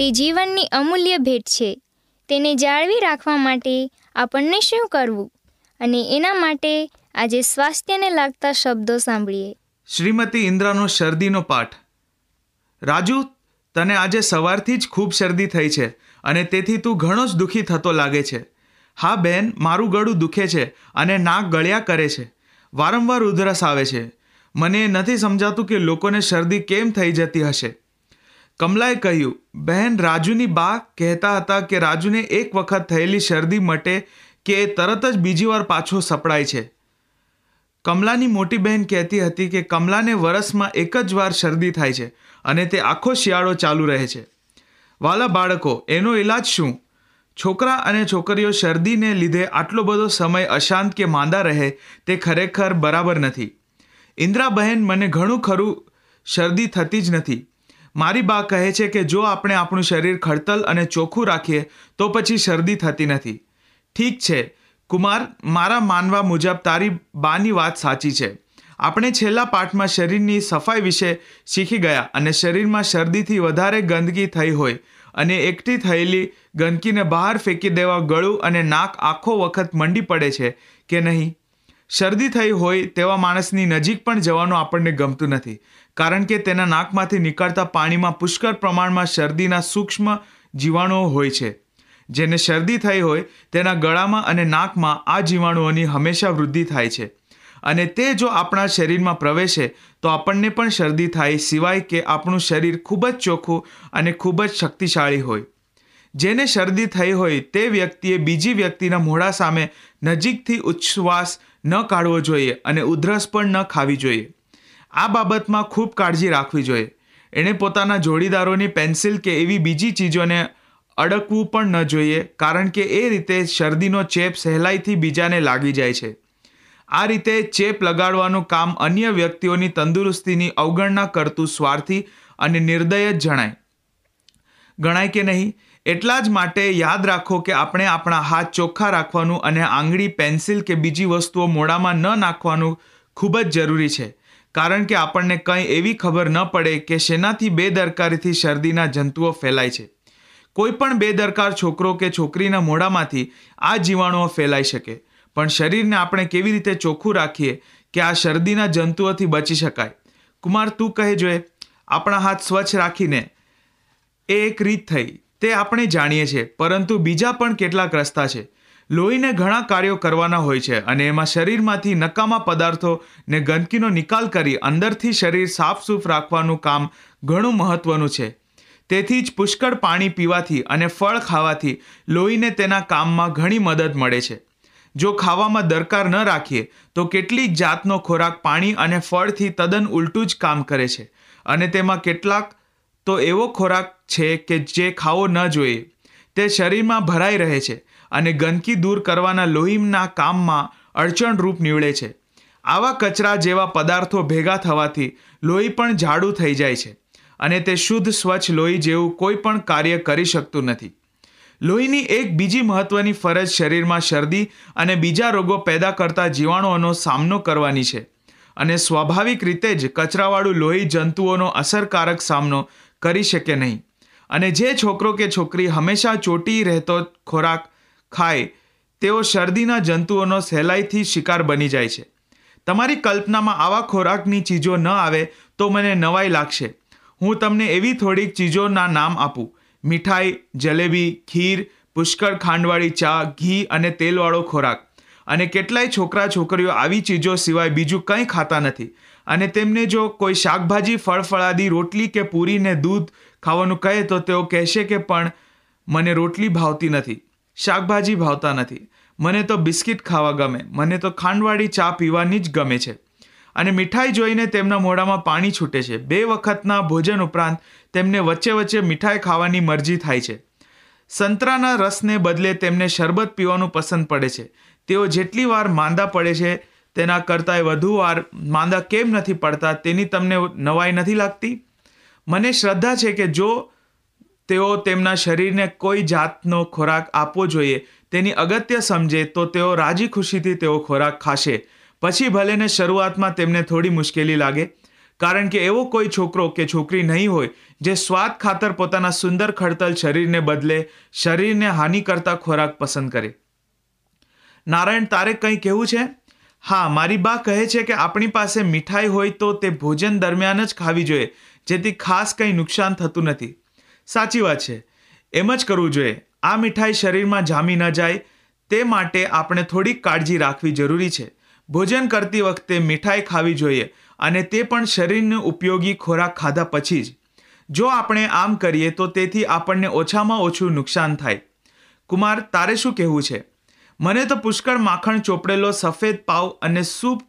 તે જીવનની અમૂલ્ય ભેટ છે. તેને જાળવી રાખવા માટે આપણને શું કરવું? અને એના માટે આજે સ્વાસ્થ્યને લાગતા શબ્દો સાંભળીએ. શ્રીમતી ઇન્દ્રાનો શરદીનો પાઠ. રાજુ, તને આજે સવારથી જ ખૂબ શરદી થઈ છે અને તેથી તું ઘણો જ દુઃખી થતો લાગે છે. હા બેન, મારું ગળું દુખે છે અને નાક ગળ્યા કરે છે. વારંવાર ઉધરસ આવે છે. મને નથી સમજાતું કે લોકોને શરદી કેમ થઈ જતી હશે. કમલાએ કહ્યું, બહેન, રાજુની બા કહેતા હતા કે રાજુને એક વખત થયેલી શરદી મટે કે એ તરત જ બીજી વાર પાછો સપડાય છે. કમલાની મોટી બહેન કહેતી હતી કે કમલાને વરસમાં એક જ વાર શરદી થાય છે અને તે આખો શિયાળો ચાલુ રહે છે. વાલા બાળકો, એનો ઈલાજ શું? છોકરા અને છોકરીઓ શરદીને લીધે આટલો બધો સમય અશાંત કે માંદા રહે તે ખરેખર બરાબર નથી. ઇન્દ્રાબહેન મને ઘણું ખરું શરદી થતી જ નથી. મારી બા કહે છે કે જો આપણે આપણું શરીર ખડતલ અને ચોખ્ખું રાખીએ, તો પછી શરદી થતી નથી. ઠીક છે. કુમાર, મારા માનવા મુજબ તારી બાની વાત સાચી છે. આપણે છેલ્લા પાઠમાં શરીરની સફાઈ વિશે શીખી ગયા અને શરીરમાં શરદીથી વધારે ગંદકી થઈ હોય અને એકઠી થયેલી ગંદકીને બહાર ફેંકી દેવા ગળું અને નાક આખો વખત મંડી પડે છે કે નહીં? શરદી થઈ હોય તેવા માણસની નજીક પણ જવાનું આપણને ગમતું નથી. કારણ કે તેના નાકમાંથી નીકળતા પાણીમાં પુષ્કળ પ્રમાણમાં શરદીના સૂક્ષ્મ જીવાણુઓ હોય છે. જેને શરદી થઈ હોય તેના ગળામાં અને નાકમાં આ જીવાણુઓની હંમેશા વૃદ્ધિ થાય છે. અને તે જો આપણા શરીરમાં પ્રવેશે, તો આપણને પણ શરદી થાય સિવાય કે આપણું શરીર ખૂબ જ ચોખ્ખું અને ખૂબ જ શક્તિશાળી હોય. જેને શરદી થઈ હોય તે વ્યક્તિએ બીજી વ્યક્તિના મોઢા સામે નજીકથી ઉચ્છ્વાસ ન કાઢવો જોઈએ અને ઉધરસ પણ ન ખાવી જોઈએ. આ બાબતમાં ખૂબ કાળજી રાખવી જોઈએ. એણે પોતાના જોડીદારોની પેન્સિલ કે એવી બીજી ચીજોને અડકવું પણ ન જોઈએ, કારણ કે એ રીતે શરદીનો ચેપ સહેલાઈથી બીજાને લાગી જાય છે. આ રીતે ચેપ લગાડવાનું કામ અન્ય વ્યક્તિઓની તંદુરસ્તીની અવગણના કરતું સ્વાર્થી અને નિર્દય જ જણાય. ગણાય કે નહીં? એટલા જ માટે યાદ રાખો કે આપણે આપણા હાથ ચોખ્ખા રાખવાનું અને આંગળી, પેન્સિલ કે બીજી વસ્તુઓ મોડામાં ન નાખવાનું ખૂબ જ જરૂરી છે. કારણ કે આપણને કંઈ એવી ખબર ન પડે કે શેનાથી બેદરકારીથી શરદીના જંતુઓ ફેલાય છે. કોઈ પણ બેદરકાર છોકરો કે છોકરીના મોઢામાંથી આ જીવાણુઓ ફેલાઈ શકે. પણ શરીરને આપણે કેવી રીતે ચોખ્ખું રાખીએ કે આ શરદીના જંતુઓથી બચી શકાય? કુમાર, તું કહે જોઈએ આપણા હાથ સ્વચ્છ રાખીને એ એક રીત થઈ. તે આપણે જાણીએ છીએ, પરંતુ બીજા પણ કેટલાક રસ્તા છે. લોહીને ઘણા કાર્યો કરવાના હોય છે અને એમાં શરીરમાંથી નકામા પદાર્થો ને ગંદકીનો નિકાલ કરી અંદરથી શરીર સાફસૂફ રાખવાનું કામ ઘણું મહત્વનું છે. તેથી જ પુષ્કળ પાણી પીવાથી અને ફળ ખાવાથી લોહીને તેના કામમાં ઘણી મદદ મળે છે. જો ખાવામાં દરકાર ન રાખીએ, તો કેટલીક જાતનો ખોરાક પાણી અને ફળથી તદ્દન ઉલટું જ કામ કરે છે. અને તેમાં કેટલાક તો એવો ખોરાક છે કે જે ખાવો ન જોઈએ. તે શરીરમાં ભરાઈ રહે છે અને ગંદકી દૂર કરવાના લોહીમના કામમાં અડચણરૂપ નીવડે છે. આવા કચરા જેવા પદાર્થો ભેગા થવાથી લોહી પણ જાડું થઈ જાય છે અને તે શુદ્ધ, સ્વચ્છ લોહી જેવું કોઈ પણ કાર્ય કરી શકતું નથી. લોહીની એક બીજી મહત્વની ફરજ શરીરમાં શરદી અને બીજા રોગો પેદા કરતા જીવાણુઓનો સામનો કરવાની છે અને સ્વાભાવિક રીતે જ કચરાવાળું લોહી જંતુઓનો અસરકારક સામનો કરી શકે નહીં. અને જે છોકરો કે છોકરી હંમેશા ચોટી રહેતો ખોરાક ખાય, તેઓ શરદીના જંતુઓનો સહેલાઈથી શિકાર બની જાય છે. તમારી કલ્પનામાં આવા ખોરાકની ચીજો ન આવે તો મને નવાઈ લાગશે. હું તમને એવી થોડીક ચીજોના નામ આપું. મીઠાઈ, જલેબી, ખીર, પુષ્કળ ખાંડવાળી ચા, ઘી અને તેલવાળો ખોરાક. અને કેટલાય છોકરા છોકરીઓ આવી ચીજો સિવાય બીજું કંઈ ખાતા નથી. અને તેમને જો કોઈ શાકભાજી ફળફળાદી રોટલી કે પૂરીને દૂધ ખાવાનું કહે તો તેઓ કહેશે કે, પણ મને રોટલી ભાવતી નથી, શાકભાજી ભાવતા નથી. મને તો બિસ્કિટ ખાવા ગમે, મને તો ખાંડવાળી ચા પીવાની જ ગમે છે. અને મીઠાઈ જોઈને તેમના મોઢામાં પાણી છૂટે છે. બે વખતના ભોજન ઉપરાંત તેમને વચ્ચે વચ્ચે મીઠાઈ ખાવાની મરજી થાય છે. સંતરાના રસને બદલે તેમને શરબત પીવાનું પસંદ પડે છે. તેઓ જેટલી વાર માંદા પડે છે, તેના કરતાંય વધુ વાર માંદા કેમ નથી પડતા તેની તમને નવાઈ નથી લાગતી? મને શ્રદ્ધા છે કે જો તેઓ તેમના શરીરને કોઈ જાતનો ખોરાક આપવો જોઈએ, તેની અગત્ય સમજે, તો તેઓ રાજી ખુશીથી તેઓ ખોરાક ખાશે. પછી ભલેને શરૂઆતમાં તેમને થોડી મુશ્કેલી લાગે. કારણ કે એવો કોઈ છોકરો કે છોકરી નહીં હોય, જે સ્વાદ ખાતર પોતાના સુંદર ખડતલ શરીરને બદલે શરીરને હાનિ કરતા ખોરાક પસંદ કરે. નારાયણ, તારે કંઈ કહેવું છે? હા, મારી બા કહે છે કે આપણી પાસે મીઠાઈ હોય તો તે ભોજન દરમિયાન જ ખાવી જોઈએ, જેથી ખાસ કંઈ નુકસાન થતું નથી. સાચી વાત છે. એમ જ કરવું જોઈએ. આ મીઠાઈ શરીરમાં જામી ન જાય. તે માટે આપણે થોડીક કાળજી રાખવી જરૂરી છે. ભોજન કરતી વખતે મીઠાઈ ખાવી જોઈએ અને તે પણ શરીરને ઉપયોગી ખોરાક ખાધા પછી જ. જો આપણે આમ કરીએ તો તેથી આપણને ઓછામાં ઓછું નુકસાન થાય. કુમાર, તારે શું કહેવું છે? મને તો પુષ્કળ માખણ, ચોપડેલો, સફેદ પાવ અને સૂપ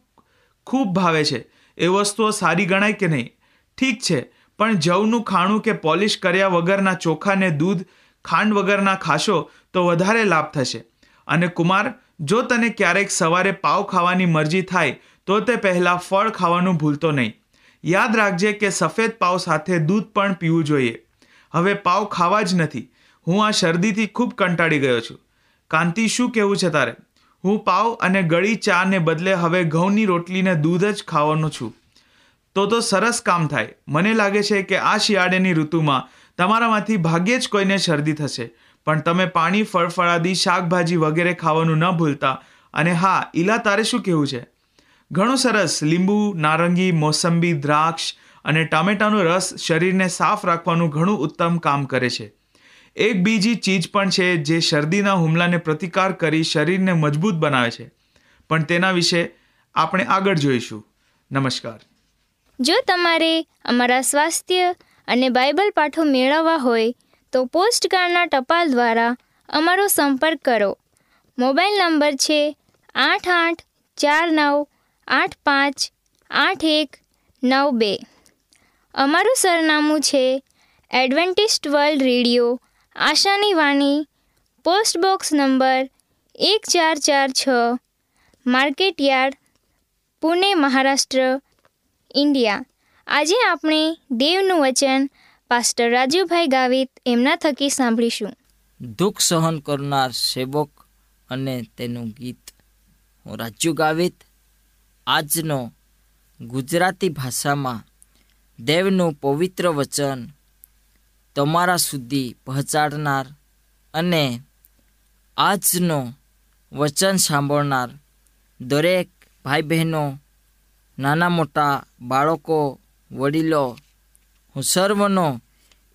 ખૂબ ભાવે છે. એ વસ્તુઓ સારી ગણાય કે નહીં? ઠીક છે, પણ જવનું ખાણું કે પોલિશ કર્યા વગરના ચોખાને દૂધ, ખાંડ વગરના ખાશો તો વધારે લાભ થશે. અને કુમાર, જો તને ક્યારેક સવારે પાવ ખાવાની મરજી થાય, તો તે પહેલાં ફળ ખાવાનું ભૂલતો નહીં. યાદ રાખજે કે સફેદ પાવ સાથે દૂધ પણ પીવું જોઈએ. હવે પાવ ખાવા જ નથી. હું આ શરદીથી ખૂબ કંટાળી ગયો છું. કાંતિ, શું કહેવું છે તારે? હું પાવ અને ગળી ચાને બદલે હવે ઘઉંની રોટલીને દૂધ જ ખાવાનો છું. તો તો સરસ કામ થાય. મને લાગે છે કે આ શિયાળાની ઋતુમાં તમારામાંથી ભાગ્યે જ કોઈને શરદી થશે. પણ તમે પાણી ફળફળાદી શાકભાજી વગેરે ખાવાનું ન ભૂલતા. અને હા, ઈલા, તારે શું કહેવું છે? ઘણું સરસ. લીંબુ, નારંગી, મોસંબી, દ્રાક્ષ અને ટામેટાનો રસ શરીરને સાફ રાખવાનું ઘણું ઉત્તમ કામ કરે છે. એક બીજી ચીજ પણ છે જે શરદીના હુમલાને પ્રતિકાર કરી શરીરને મજબૂત બનાવે છે. પણ તેના વિશે આપણે આગળ જોઈશું. નમસ્કાર. જો તમારે અમારા સ્વાસ્થ્ય અને બાઇબલ પાઠો મેળવવા હોય, તો પોસ્ટકાર્ડના ટપાલ દ્વારા અમારો સંપર્ક કરો. મોબાઈલ નંબર છે આઠ આઠ ચાર નવ આઠ પાંચ આઠ એક નવ બે. અમારું સરનામું છે એડવેન્ટિસ્ટ વર્લ્ડ રેડિયો આશાની વાણી પોસ્ટ બોક્સ નંબર એક ચાર ચાર છ market yard Pune, Maharashtra, India. આજે આપણે દેવનું વચન પાસ્ટર રાજુભાઈ ગાવિત એમના થકી સાંભળીશું. દુઃખ સહન કરનાર સેવક અને તેનું ગીત. હું રાજુ ગાવિત, આજનો ગુજરાતી ભાષામાં દેવનું પવિત્ર વચન તમારા સુધી પહોંચાડનાર અને આજનો વચન સાંભળનાર દરેક ભાઈ બહેનો નાના મોટા બાળકો, વડીલો, હું સર્વનો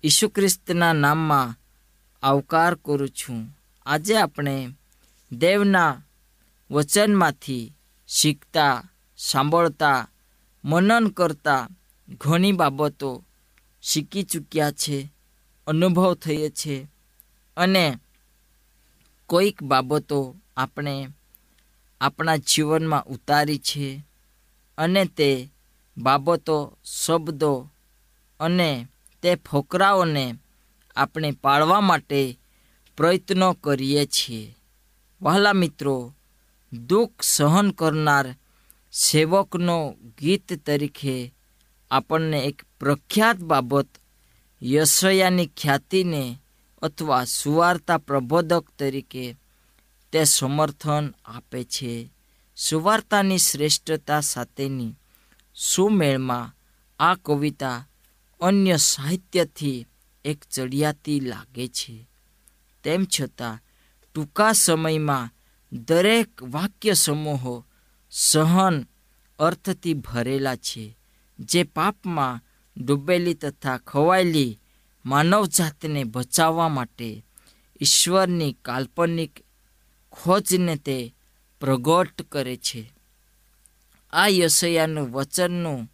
ઈસુ ખ્રિસ્તના નામમાં આવકાર કરું છું. આજે આપણે દેવના વચનમાંથી શીખતા, સાંભળતા, મનન કરતા ઘણી બાબતો શીખી ચૂક્યા છે. અનુભવ થઈએ છે. અને કોઈક બાબતો આપણે આપણા જીવનમાં ઉતારી છે અને તે બાબતો, શબ્દો અને તે ફોકરાઓને આપણે પાળવા માટે પ્રયત્નો કરીએ છીએ. વહાલા મિત્રો, દુઃખ સહન કરનાર સેવકનો ગીત તરીકે આપણને એક પ્રખ્યાત બાબત યશયાની ખ્યાતિને અથવા સુવાર્તા પ્રબોધક તરીકે તે સમર્થન આપે છે. સુવાર્તાની શ્રેષ્ઠતા સાથેની સુમેળમાં આ કવિતા અન્ય સાહિત્યથી એક ચડિયાતી લાગે છે. તેમ છતાં, ટૂંકા સમયમાં દરેક વાક્ય સમૂહો સહન અર્થથી ભરેલા છે, જે પાપમાં ડૂબેલી તથા ખવાયેલી માનવજાતને બચાવવા માટે ઈશ્વરની કાલ્પનિક ખોજને તે પ્રગટ કરે છે. આ યશયાનું વચનનું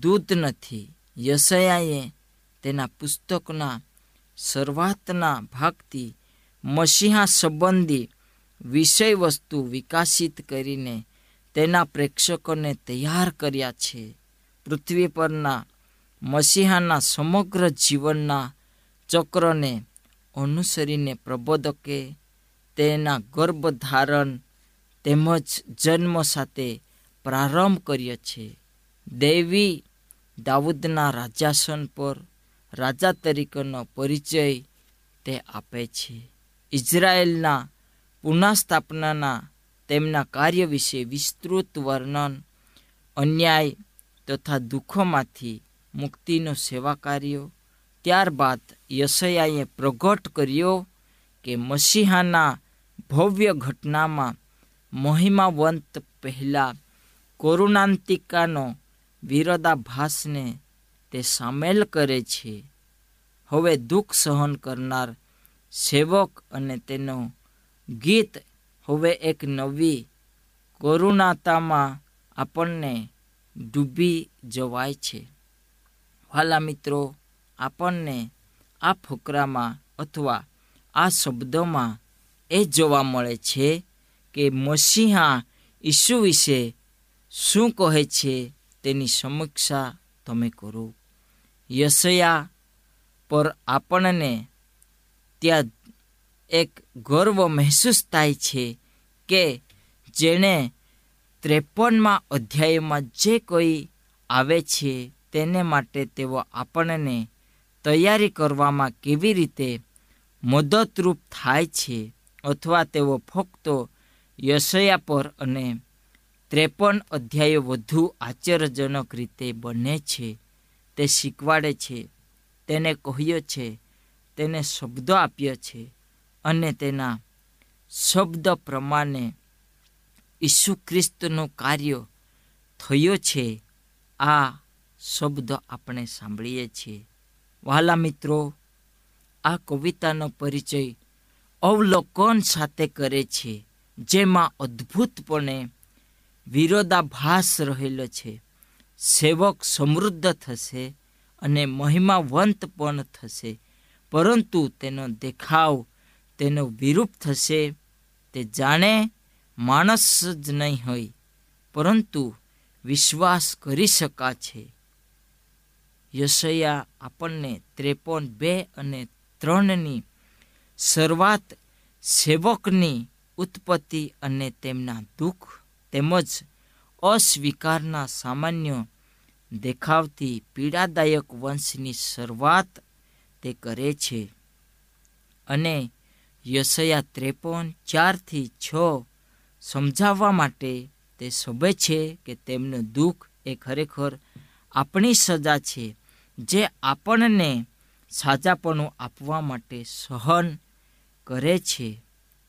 દૂધ નથી. યશયાએ તેના પુસ્તકના શરૂઆતના ભાગથી મસીહા સંબંધી વિષય વસ્તુ વિકાસિત કરીને તેના પ્રેક્ષકોને તૈયાર કર્યા છે. પૃથ્વી પરના મસીહાના સમગ્ર જીવનના ચક્રને અનુસરીને પ્રબોધકે તેના ગર્ભધારણ તેમજ જન્મ સાથે પ્રારંભ કર્યો છે. દેવી દાઉદના રાજાસન પર રાજા તરીકેનો પરિચય તે આપે છે. ઇઝરાયેલના પુનઃસ્થાપનાના તેમના કાર્ય વિશે વિસ્તૃત વર્ણન, અન્યાય તથા દુઃખોમાંથી મુક્તિનો સેવા કાર્યો. ત્યારબાદ યશયાએ પ્રગટ કર્યો કે મસીહાના ભવ્ય ઘટનામાં મહિમાવંત પહેલાં કરુણાંતિકાનો વિરોધાભાસને તે સામેલ કરે છે. હવે દુઃખ સહન કરનાર સેવક અને તેનો ગીત હવે એક નવી કરુણાતામાં આપણને ડૂબી જવાય છે. વાલા મિત્રો, આપણને આ ફકરામાં અથવા આ શબ્દોમાં એ જોવા મળે છે કે મસીહા ઈસુ વિશે શું કહે છે તેની સમીક્ષા તમે કરો. યશયા પર આપણને ત્યાં એક ગર્વ મહેસૂસ થાય છે કે જેણે ત્રેપનમાં અધ્યાયમાં જે કોઈ આવે છે તેને માટે તેઓ આપણને તૈયારી કરવામાં કેવી રીતે મદદરૂપ થાય છે અથવા તેઓ ફક્ત યશયા પર અને ત્રેપન અધ્યાયો વધુ આશ્ચર્યજનક રીતે બને છે, તે શીખવાડે છે, તેને કહ્યો છે, તેને શબ્દો આપ્યો છે અને તેના શબ્દ પ્રમાણે ઈસુ ખ્રિસ્તનું કાર્ય થયો છે. આ શબ્દ આપણે સાંભળીએ છીએ. વહાલા મિત્રો, આ કવિતાનો પરિચય અવલોકન સાથે કરે છે, જેમાં અદ્ભુતપણે વિરોધાભાસ રહેલો છે. સેવક સમૃદ્ધ થશે અને મહિમાવંત પણ થશે, પરંતુ તેનો દેખાવ તેનો વિરૂપ થશે, તે જાણે માણસ જ નહીં હોય, પરંતુ વિશ્વાસ કરી શકા છે. યશયા આપણને ત્રેપન બે અને ત્રણની શરૂઆત સેવકની ઉત્પત્તિ અને તેમના દુઃખ તેમજ અસ્વીકારના સામાન્ય દેખાવથી પીડાદાયક વંશની શરૂઆત તે કરે છે. અને યશયા ત્રેપન ચારથી છ સમજાવવા માટે તે શોભે છે કે તેમનું દુઃખ એ ખરેખર આપણી સજા છે. જે આપણને સાજાપણું આપવા માટે સહન કરે છે.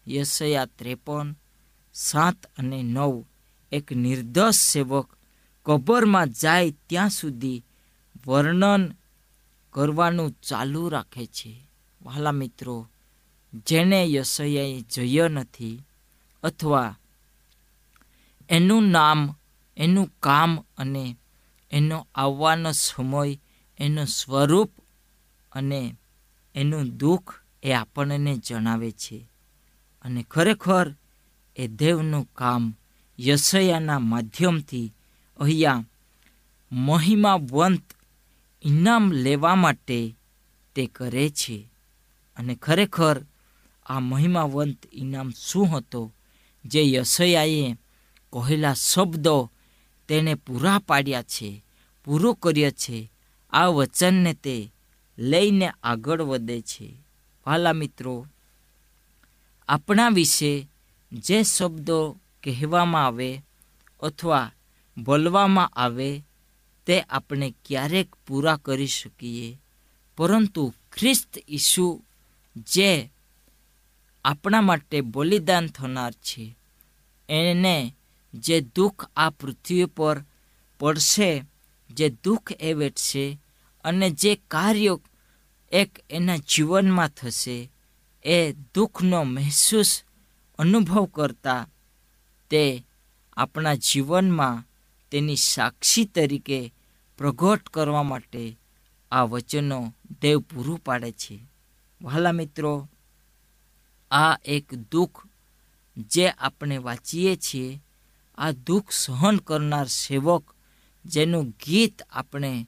યશયા ત્રેપન, સાત અને નવ. એક નિર્દોષ સેવક કબરમાં જાય ત્યાં સુધી વર્ણન કરવાનું ચાલુ રાખે છે. વહાલા મિત્રો, જેને યશયાએ જય નથી અથવા એનું નામ, એનું કામ અને એનો આવવાનો સમય એનું સ્વરૂપ અને એનું દુઃખ એ આપણને જણાવે છે. અને ખરેખર એ દેવનું કામ યશયાના માધ્યમથી અહીંયા મહિમાવંત ઇનામ લેવા માટે તે કરે છે. અને ખરેખર આ મહિમાવંત ઇનામ શું હતો? જે યશયાએ કહેલા શબ્દો તેણે પૂરા પાડ્યા છે, પૂરો કર્યો છે. આ વચનને તે લઈને આગળ વધે છે. વાલા મિત્રો, આપણા વિશે જે શબ્દો કહેવામાં આવે અથવા બોલવામાં આવે તે આપણે ક્યારેક પૂરા કરી શકીએ. પરંતુ ખ્રિસ્ત ઈસુ જે આપણા માટે બલિદાન થનાર છે, એને જે દુઃખ આ પૃથ્વી પર પડશે જે દુઃખ એ વેઠશે અને જે કાર્ય એક એના જીવનમાં થશે, એ દુઃખનો મહેસૂસ અનુભવ કરતા તે આપણા જીવનમાં તેની સાક્ષી તરીકે પ્રગટ કરવા માટે આ વચનો દેવ પૂરું પાડે છે. વહાલા મિત્રો, આ એક દુઃખ જે આપણે વાંચીએ છીએ, આ દુઃખ સહન કરનાર સેવક જેનું ગીત આપણે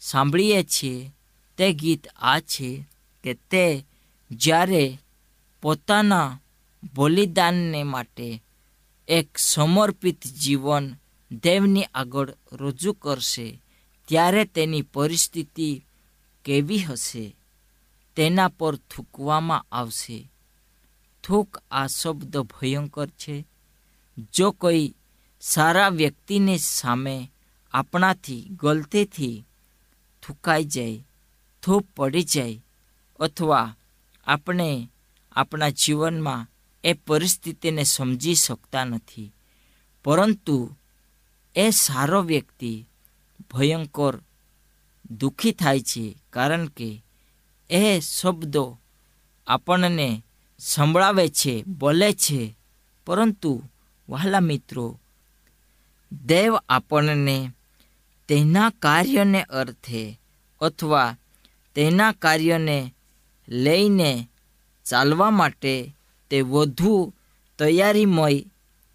સાંભળીએ છીએ, તે ગીત આ છે કે તે જ્યારે પોતાના બલિદાનને માટે એક સમર્પિત જીવન દેવની આગળ રજૂ કરશે, ત્યારે તેની પરિસ્થિતિ કેવી હશે? તેના પર થૂકવામાં આવશે. થૂક આ શબ્દ ભયંકર છે. જો કોઈ સારા વ્યક્તિની સામે આપણાથી, ગલતીથી થૂકાઈ જાય થૂપ પડી જાય અથવા આપણે આપણા જીવનમાં એ પરિસ્થિતિને સમજી શકતા નથી. પરંતુ એ સારો વ્યક્તિ ભયંકર દુઃખી થાય છે કારણ કે એ શબ્દો આપણને સંભળાવે છે, બોલે છે. પરંતુ વહાલા મિત્રો, દેવ આપણને તેના કાર્યને અર્થે અથવા તેના કાર્યને લઈને ચાલવા માટે તે વધુ તૈયારીમય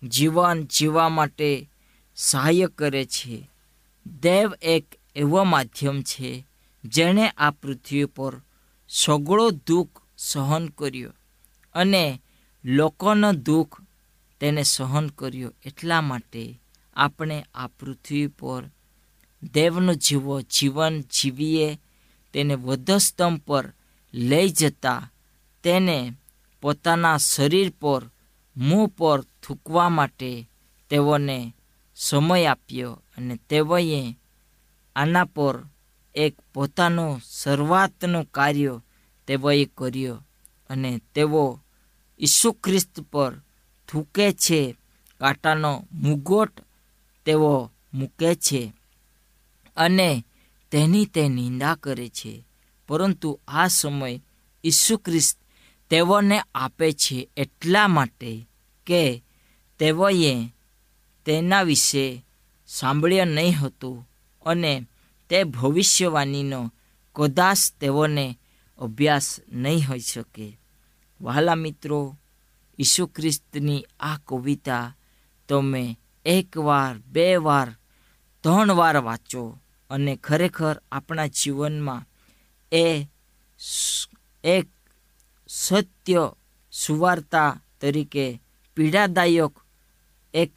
જીવન જીવવા માટે સહાય કરે છે. દેવ એક એવો માધ્યમ છે જેણે આ પૃથ્વી પર સગળો દુઃખ સહન કર્યો અને લોકોનો દુઃખ તેને સહન કર્યો. એટલા માટે આપણે આ પૃથ્વી પર દેવનો જીવો જીવન જીવીએ, તેને વધસ્તંભ પર લઈ જતા તેને પોતાના શરીર પર મોં પર થૂકવા માટે તેઓને સમય આપ્યો અને તેઓએ આના પર એક પોતાનું શરૂઆતનું કાર્ય તેઓએ કર્યો અને તેઓ ઈસુ ખ્રિસ્ત પર થૂકે છે. કાંટાનો મુગોટ તેઓ મૂકે છે. અને તેની તે નિંદા કરે છે. પરંતુ આ સમય ઈસુ ખ્રિસ્ત તેઓને આપે છે એટલા માટે કે તેઓએ તેના વિશે સાંભળ્યું નહીં હતું અને તે ભવિષ્યવાણીનો કદાચ તેઓને અભ્યાસ નહીં હોઈ શકે. વહાલા મિત્રો, ઈસુ ખ્રિસ્તની આ કવિતા તમે એકવાર બે વાર, ત્રણ વાર વાંચો. અને ખરેખર આપણા જીવનમાં એ એક સત્ય સુવાર્તા તરીકે પીડાદાયક એક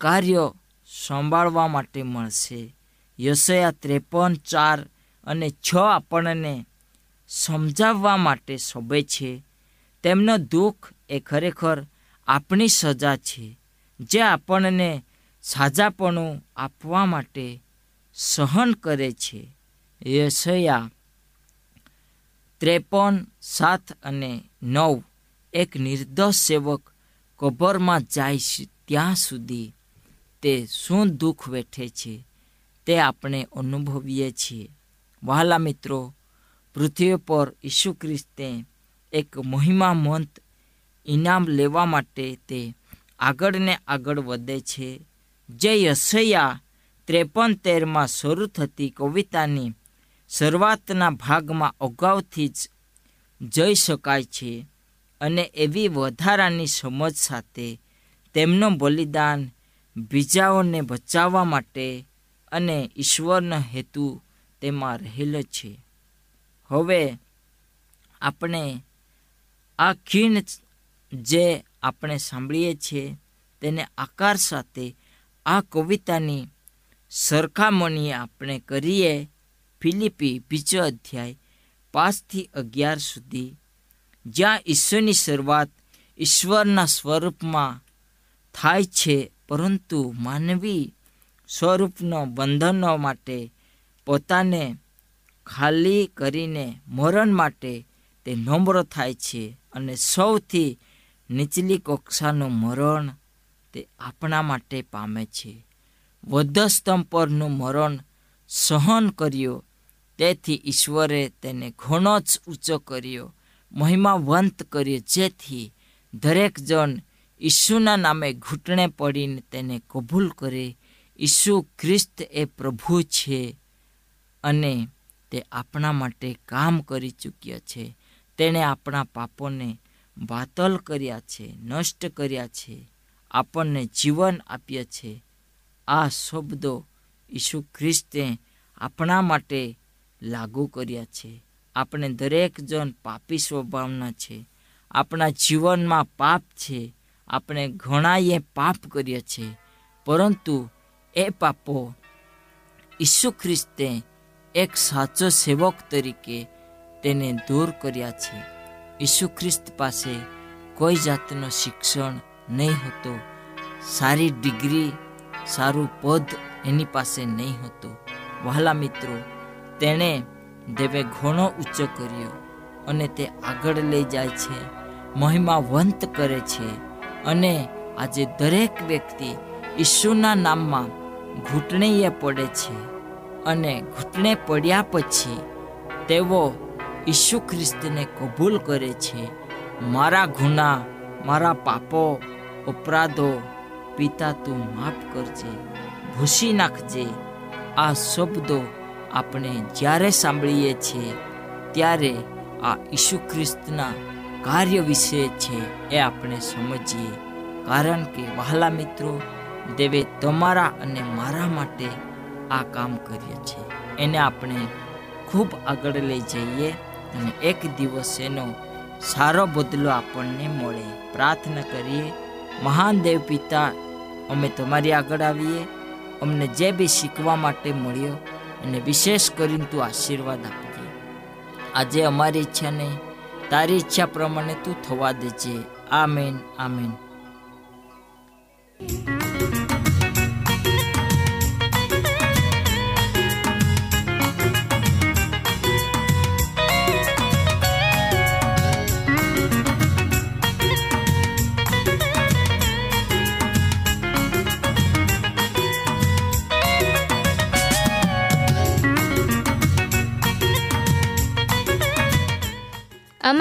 કાર્ય સંભાળવા માટે મળશે. યશયા ત્રેપન ચાર અને છ આપણને સમજાવવા માટે શોભે છે. તેમનો દુઃખ એ ખરેખર આપણી સજા છે, જે આપણને સાજાપણું આપવા માટે સહન કરે છે. યશયા ત્રેપન, સાત અને નવ એક નિર્દોષ સેવક કબરમાં જાય છે. ત્યાં સુધી તે શું દુઃખ વેઠે છે તે આપણે અનુભવીએ છીએ. વહાલા મિત્રો, પૃથ્વી પર ઈસુ ખ્રિસ્તે એક મહિમામંત ઇનામ લેવા માટે તે આગળ ને આગળ વધે છે. જે યશયા ત્રેપન તેરમાં શરૂ થતી કવિતાની શરૂઆતના ભાગમાં અગાઉથી જ જઈ શકાય છે અને એવી વધારાની સમજ સાથે તેમનું બલિદાન બીજાઓને બચાવવા માટે અને ઈશ્વરનો હેતુ તેમાં રહેલો છે. હવે આપણે આ ખીણ જે આપણે સાંભળીએ છીએ તેને આકાર સાથે આ કવિતાની સરખામણી આપણે કરીએ. ફિલિપી બીજો અધ્યાય પાંચથી અગિયાર સુધી. જ્યાં ઈશ્વરની શરૂઆત ઈશ્વરના સ્વરૂપમાં થાય છે, પરંતુ માનવી સ્વરૂપનો બંધનો માટે પોતાને ખાલી કરીને મરણ માટે તે નમ્ર થાય છે અને સૌથી નીચલી કક્ષાનું મરણ તે આપણા માટે પામે છે. વધસ્તંભ પરનું મરણ સહન કર્યો. તેથી ઈશ્વરે તેને ઘણો જ ઊંચો કર્યો, મહિમાવંત કર્યો, જેથી દરેક જણ ઈસુના નામે ઘૂંટણે પડીને તેને કબૂલ કરે, ઈસુ ખ્રિસ્ત એ પ્રભુ છે અને તે આપણા માટે કામ કરી ચૂક્યા છે. તેણે આપણા પાપોને બાતલ કર્યા છે, નષ્ટ કર્યા છે, આપણને જીવન આપ્યા છે. આ શબ્દો ઈસુ ખ્રિસ્તે આપણા માટે લાગુ કર્યા છે. આપણે દરેક જણ પાપી સ્વભાવના છે. આપણા જીવનમાં પાપ છે. આપણે ઘણાએ પાપ કર્યા છે. પરંતુ એ પાપો ઈસુ ખ્રિસ્તે એક સાચો સેવક તરીકે તેને દૂર કર્યા છે. ઈસુ ખ્રિસ્ત પાસે કોઈ જાતનું શિક્ષણ નહીં હતો. સારી ડિગ્રી સારું પદ એની પાસે નહીં હતું. વહાલા મિત્રો, તેણે દેવે ઘણો ઊંચો કર્યો અને તે આગળ લઈ જાય છે, મહિમાવંત કરે છે અને આજે દરેક વ્યક્તિ ઈશુના નામમાં ઘૂંટણીએ પડે છે અને ઘૂંટણે પડ્યા પછી તેઓ ઈસુ ખ્રિસ્તને કબૂલ કરે છે, મારા ગુના મારા પાપો, અપરાધો પિતા તું માફ કરજે, ભૂસી નાખજે. આ શબ્દો આપણે જ્યારે સાંભળીએ છીએ, ત્યારે આ ઈસુ ખ્રિસ્તના કાર્ય વિશે છે એ આપણે સમજીએ. કારણ કે વહાલા મિત્રો, દેવે તમારા અને મારા માટે આ કામ કર્યું છે. એને આપણે ખૂબ આગળ લઈ જઈએ અને એક દિવસ એનો સારો બદલો આપણને મળે. પ્રાર્થના કરીએ. મહાન દેવ પિતા, અમે તમારી આગળ આવીએ, અમને જે બી શીખવા માટે મળ્યો અને વિશેષ કરીને તું આશીર્વાદ આપજે. આજે અમારી ઈચ્છા નહીં, તારી ઈચ્છા પ્રમાણે તું થવા દેજે. Amen amen.